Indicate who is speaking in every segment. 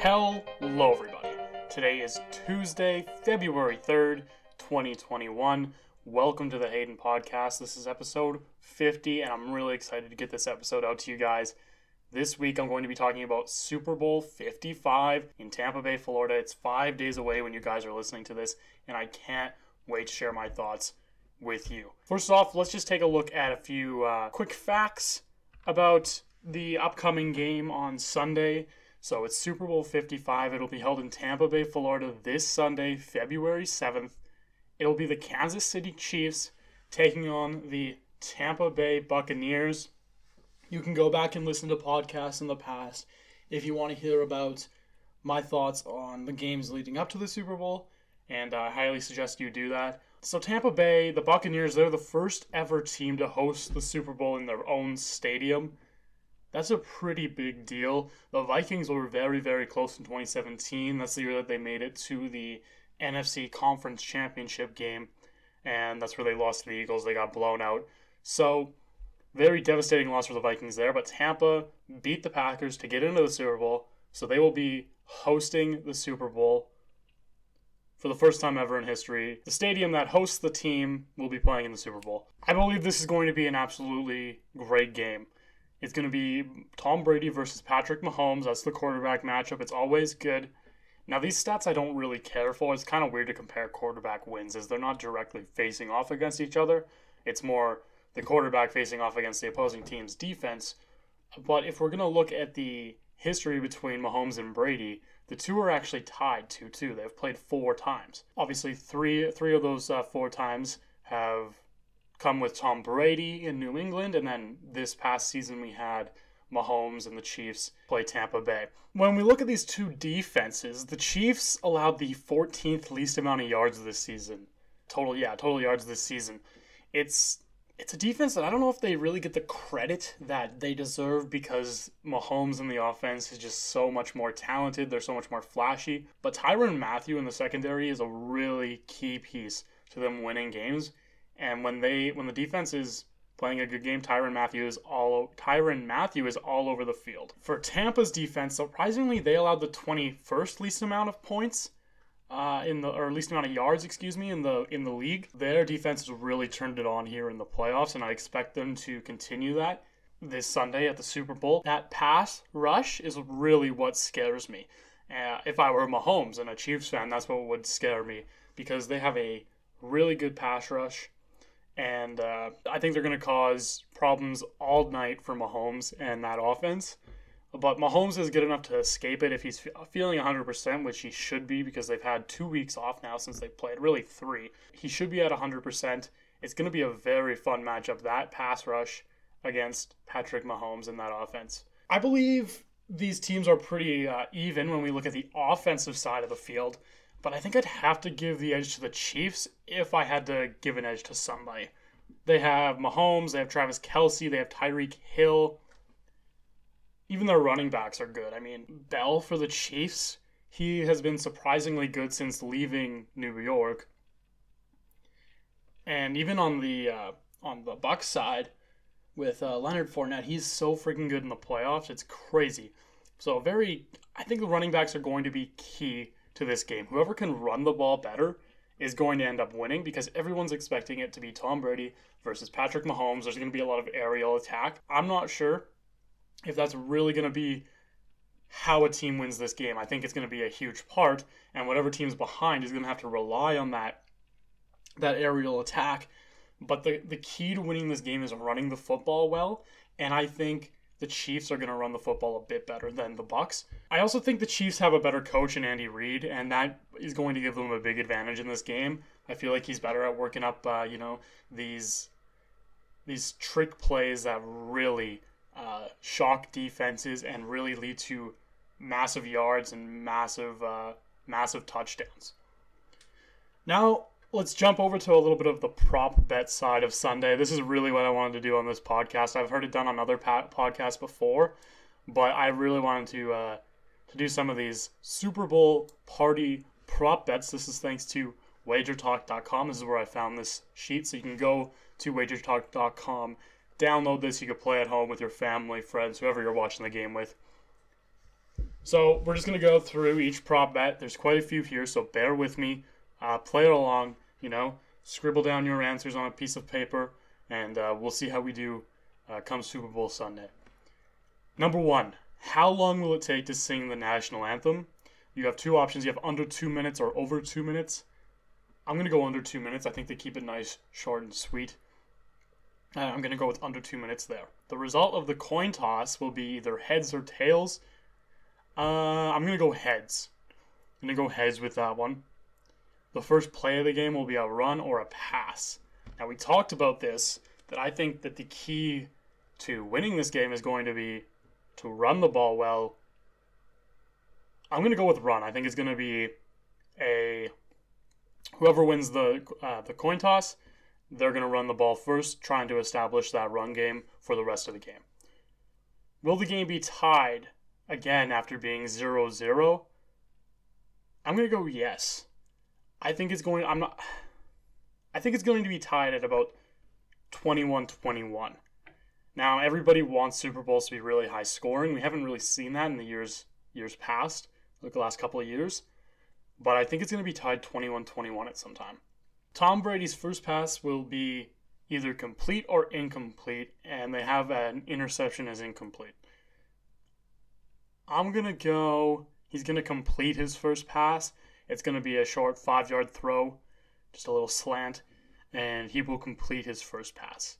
Speaker 1: Hello, everybody. Today is Tuesday, February 3rd, 2021. Welcome to the Hayden Podcast. This is episode 50, and I'm really excited to get this episode out to you guys. This week, I'm going to be talking about Super Bowl 55 in Tampa Bay, Florida. It's five days away when you guys are listening to this, and I can't wait to share my thoughts with you. First off, let's just take a look at a few uh, quick facts about the upcoming game on Sunday. So it's Super Bowl 55. It'll be held in Tampa Bay, Florida this Sunday, February 7th. It'll be the Kansas City Chiefs taking on the Tampa Bay Buccaneers. You can go back and listen to podcasts in the past if you want to hear about my thoughts on the games leading up to the Super Bowl, and I highly suggest you do that. So, Tampa Bay, the Buccaneers, they're the first ever team to host the Super Bowl in their own stadium. That's a pretty big deal. The Vikings were very, very close in 2017. That's the year that they made it to the NFC Conference Championship game, and that's where they lost to the Eagles. They got blown out. So, very devastating loss for the Vikings there, but Tampa beat the Packers to get into the Super Bowl, so they will be hosting the Super Bowl for the first time ever in history. The stadium that hosts the team will be playing in the Super Bowl. I believe this is going to be an absolutely great game. It's going to be Tom Brady versus Patrick Mahomes. That's the quarterback matchup. It's always good. Now, these stats I don't really care for. It's kind of weird to compare quarterback wins as they're not directly facing off against each other. It's more the quarterback facing off against the opposing team's defense. But if we're going to look at the history between Mahomes and Brady, the two are actually tied 2 2. They've played four times. Obviously, three, three of those uh, four times have come with Tom Brady in New England, and then this past season we had Mahomes and the Chiefs play Tampa Bay. When we look at these two defenses, the Chiefs allowed the 14th least amount of yards this season. Total, yeah, total yards this season. It's it's a defense that I don't know if they really get the credit that they deserve because Mahomes and the offense is just so much more talented. They're so much more flashy. But Tyrann Mathieu in the secondary is a really key piece to them winning games. And when they when the defense is playing a good game, Tyrann Mathieu is all Tyrann Mathieu is all over the field. For Tampa's defense, surprisingly, they allowed the 21st least amount of points uh, in the or least amount of yards, excuse me, in the in the league. Their defense has really turned it on here in the playoffs, and I expect them to continue that this Sunday at the Super Bowl. That pass rush is really what scares me. Uh, if I were Mahomes and a Chiefs fan, that's what would scare me because they have a really good pass rush and uh, I think they're going to cause problems all night for Mahomes and that offense. But Mahomes is good enough to escape it if he's feeling 100%, which he should be because they've had two weeks off now since they played, really three. He should be at 100%. It's going to be a very fun matchup, that pass rush against Patrick Mahomes and that offense. I believe these teams are pretty uh, even when we look at the offensive side of the field but I think I'd have to give the edge to the Chiefs if I had to give an edge to somebody. They have Mahomes, they have Travis Kelce, they have Tyreek Hill. Even their running backs are good. I mean, Bell for the Chiefs, he has been surprisingly good since leaving New York. And even on the uh, on the Buck side, with uh, Leonard Fournette, he's so freaking good in the playoffs. It's crazy. So very, I think the running backs are going to be key to this game. Whoever can run the ball better is going to end up winning because everyone's expecting it to be Tom Brady versus Patrick Mahomes. There's going to be a lot of aerial attack. I'm not sure if that's really going to be how a team wins this game. I think it's going to be a huge part, and whatever team's behind is going to have to rely on that that aerial attack. But the the key to winning this game is running the football well, and I think the Chiefs are going to run the football a bit better than the Bucks. I also think the Chiefs have a better coach in Andy Reid, and that is going to give them a big advantage in this game. I feel like he's better at working up, uh, you know, these these trick plays that really uh, shock defenses and really lead to massive yards and massive uh, massive touchdowns. Now, let's jump over to a little bit of the prop bet side of Sunday. This is really what I wanted to do on this podcast. I've heard it done on other podcasts before, but I really wanted to uh, to do some of these Super Bowl party prop bets. This is thanks to WagerTalk.com. This is where I found this sheet, so you can go to WagerTalk.com, download this. You can play at home with your family, friends, whoever you're watching the game with. So we're just gonna go through each prop bet. There's quite a few here, so bear with me. Uh, play it along. You know, scribble down your answers on a piece of paper, and uh, we'll see how we do uh, come Super Bowl Sunday. Number one, how long will it take to sing the national anthem? You have two options. You have under two minutes or over two minutes. I'm gonna go under two minutes. I think they keep it nice, short, and sweet. Uh, I'm gonna go with under two minutes there. The result of the coin toss will be either heads or tails. Uh, I'm gonna go heads. I'm gonna go heads with that one. The first play of the game will be a run or a pass. Now we talked about this that I think that the key to winning this game is going to be to run the ball well. I'm gonna go with run. I think it's gonna be a whoever wins the uh, the coin toss, they're gonna run the ball first, trying to establish that run game for the rest of the game. Will the game be tied again after being 0-0? I'm gonna go yes. I think it's going. I'm not. I think it's going to be tied at about 21-21. Now everybody wants Super Bowls to be really high scoring. We haven't really seen that in the years years past, like the last couple of years. But I think it's going to be tied 21-21 at some time. Tom Brady's first pass will be either complete or incomplete, and they have an interception as incomplete. I'm going to go. He's going to complete his first pass. It's going to be a short five yard throw, just a little slant, and he will complete his first pass.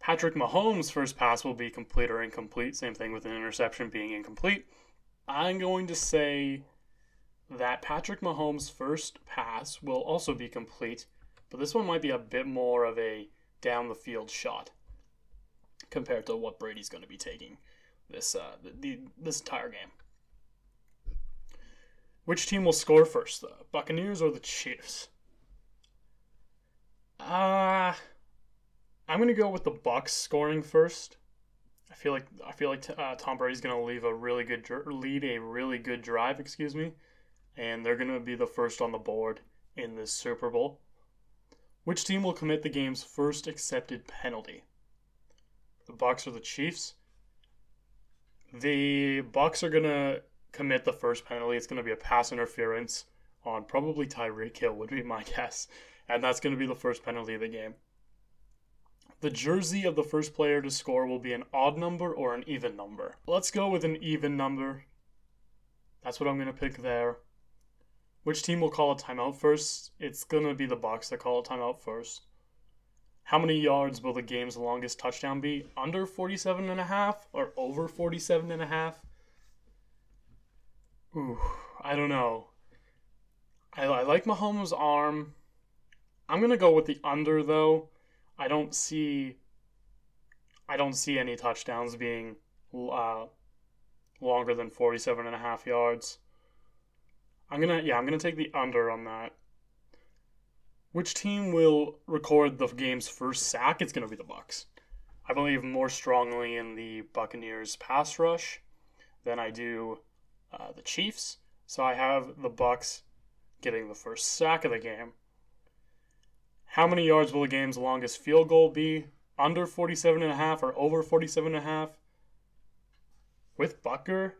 Speaker 1: Patrick Mahomes' first pass will be complete or incomplete. Same thing with an interception being incomplete. I'm going to say that Patrick Mahomes' first pass will also be complete, but this one might be a bit more of a down the field shot compared to what Brady's going to be taking this uh, the, the, this entire game. Which team will score first, the Buccaneers or the Chiefs? Uh, I'm gonna go with the Bucks scoring first. I feel like I feel like uh, Tom Brady's gonna leave a really good lead a really good drive, excuse me, and they're gonna be the first on the board in this Super Bowl. Which team will commit the game's first accepted penalty? The Bucks or the Chiefs? The Bucks are gonna commit the first penalty. It's gonna be a pass interference on probably Tyreek Hill would be my guess, and that's gonna be the first penalty of the game. The jersey of the first player to score will be an odd number or an even number. Let's go with an even number. That's what I'm going to pick there. Which team will call a timeout first? It's going to be the Bucks that call a timeout first. How many yards will the game's longest touchdown be? Under 47 and a half or over 47 and a half? Ooh, I don't know. I, I like Mahomes' arm. I'm to go with the under though I don't see I don't see any touchdowns being uh, longer than 47 and a half yards. I'm to yeah, I'm to take the under on that. Which team will record the game's first sack? It's to be the Bucks. I believe more strongly in the Buccaneers pass rush than I do uh, the Chiefs. So I have the Bucks getting the first sack of the game. How many yards will a game's longest field goal be? Under 47 and a half or over 47 and a half? With Butker?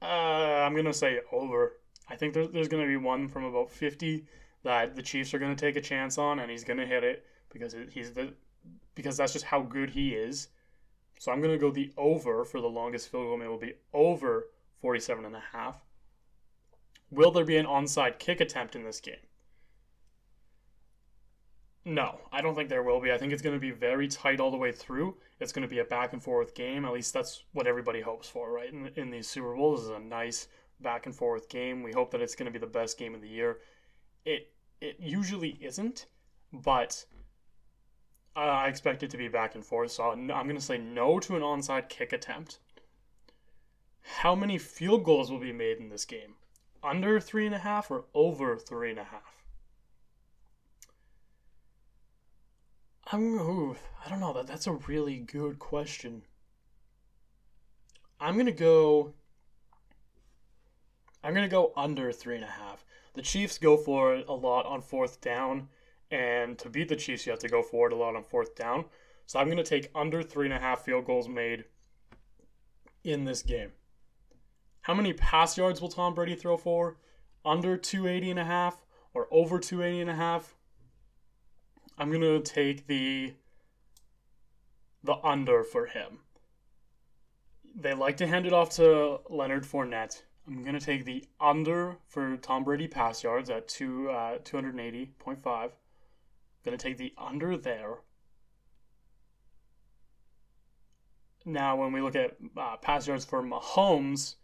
Speaker 1: Uh, I'm going to say over. I think there's, there's going to be one from about 50 that the Chiefs are going to take a chance on, and he's going to hit it because he's the because that's just how good he is. So I'm going to go the over for the longest field goal. It will be over 47 and a half. Will there be an onside kick attempt in this game? No, I don't think there will be. I think it's going to be very tight all the way through. It's going to be a back and forth game. At least that's what everybody hopes for, right? In, in these Super Bowls, is a nice back and forth game. We hope that it's going to be the best game of the year. It it usually isn't, but uh, I expect it to be back and forth. So I'm going to say no to an onside kick attempt. How many field goals will be made in this game? Under three and a half or over three and a half? I'm ooh, I don't know that that's a really good question. I'm gonna go. I'm gonna go under three and a half. The Chiefs go for it a lot on fourth down, and to beat the Chiefs, you have to go for it a lot on fourth down. So I'm gonna take under three and a half field goals made in this game. How many pass yards will Tom Brady throw for? Under 280 and a half or over 280 and a half? I'm going to take the the under for him. They like to hand it off to Leonard Fournette. I'm going to take the under for Tom Brady pass yards at two, uh, 280.5. Going to take the under there. Now, when we look at uh, pass yards for Mahomes,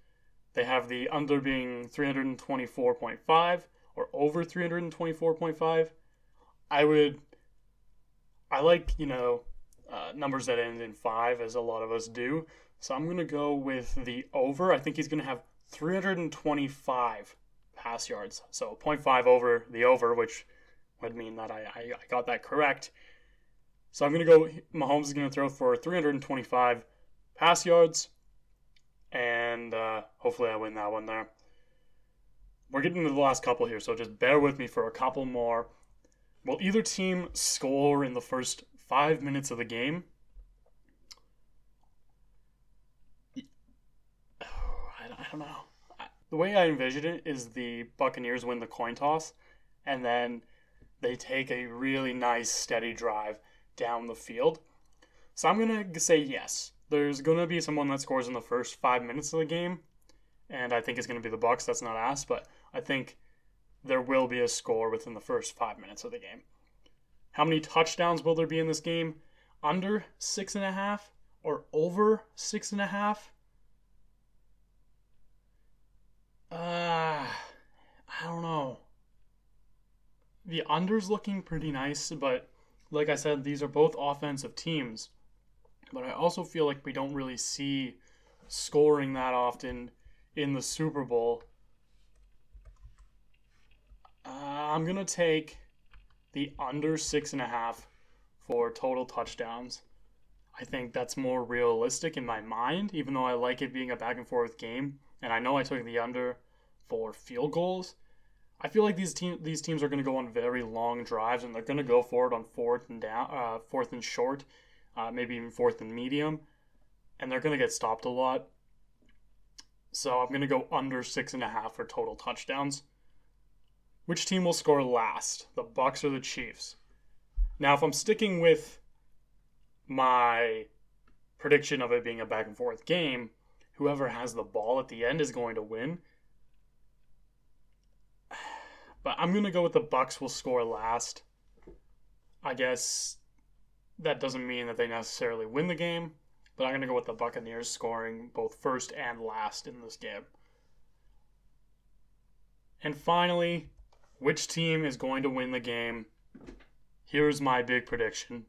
Speaker 1: they have the under being 324.5 or over 324.5. I would, I like, you know, uh, numbers that end in five, as a lot of us do. So I'm going to go with the over. I think he's going to have 325 pass yards. So 0.5 over the over, which would mean that I, I, I got that correct. So I'm going to go, Mahomes is going to throw for 325 pass yards. And uh, hopefully I win that one there. We're getting to the last couple here, so just bear with me for a couple more. Will either team score in the first five minutes of the game? I don't know. The way I envision it is the Buccaneers win the coin toss, and then they take a really nice steady drive down the field. So I'm gonna say yes. There's gonna be someone that scores in the first five minutes of the game, and I think it's gonna be the Bucks. That's not asked, but I think there will be a score within the first five minutes of the game. How many touchdowns will there be in this game? Under six and a half or over six and a half? Uh, I don't know. The under's looking pretty nice, but like I said, these are both offensive teams. But I also feel like we don't really see scoring that often in the Super Bowl. Uh, I'm going to take the under six and a half for total touchdowns. I think that's more realistic in my mind, even though I like it being a back and forth game and I know I took the under for field goals. I feel like these team these teams are going to go on very long drives, and they're going to go for it on fourth and down, uh, fourth and short, uh, maybe even fourth and medium, and they're going to get stopped a lot. So I'm going to go under six and a half for total touchdowns. Which team will score last, the Bucks or the Chiefs? Now, if I'm sticking with my prediction of it being a back and forth game, whoever has the ball at the end is going to win. But I'm gonna go with the Bucks will score last. I guess that doesn't mean that they necessarily win the game, but I'm gonna go with the Buccaneers scoring both first and last in this game. And finally, which team is going to win the game? Here's my big prediction.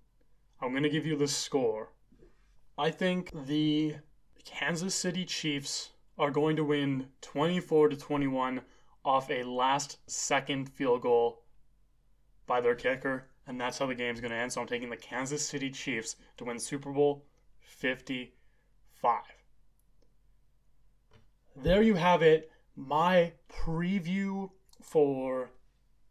Speaker 1: I'm going to give you the score. I think the Kansas City Chiefs are going to win 24 to 21 off a last second field goal by their kicker, and that's how the game's going to end. So I'm taking the Kansas City Chiefs to win Super Bowl 55. There you have it, my preview for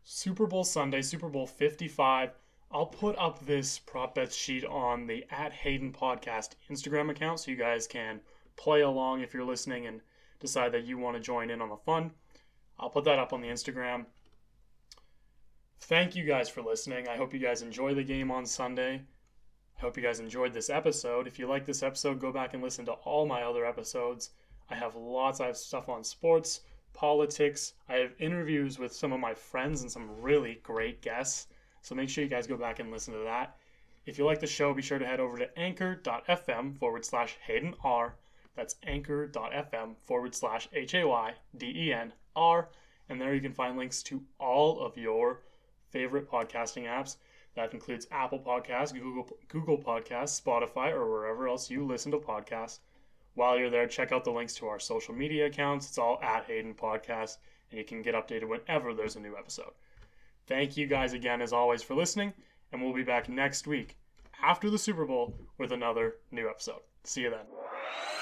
Speaker 1: Super Bowl Sunday, Super Bowl 55. I'll put up this prop bet sheet on the at Hayden Podcast Instagram account so you guys can play along if you're listening and decide that you want to join in on the fun. I'll put that up on the Instagram. Thank you guys for listening. I hope you guys enjoy the game on Sunday. I hope you guys enjoyed this episode. If you like this episode, go back and listen to all my other episodes. I have lots. I have stuff on sports, politics. I have interviews with some of my friends and some really great guests. So make sure you guys go back and listen to that. If you like the show, be sure to head over to anchor.fm forward slash Hayden R. That's anchor.fm forward slash H A Y D E N R. And there you can find links to all of your favorite podcasting apps. That includes Apple Podcasts, Google, Google Podcasts, Spotify, or wherever else you listen to podcasts. While you're there, check out the links to our social media accounts. It's all at Hayden Podcast, and you can get updated whenever there's a new episode. Thank you guys again, as always, for listening, and we'll be back next week after the Super Bowl with another new episode. See you then.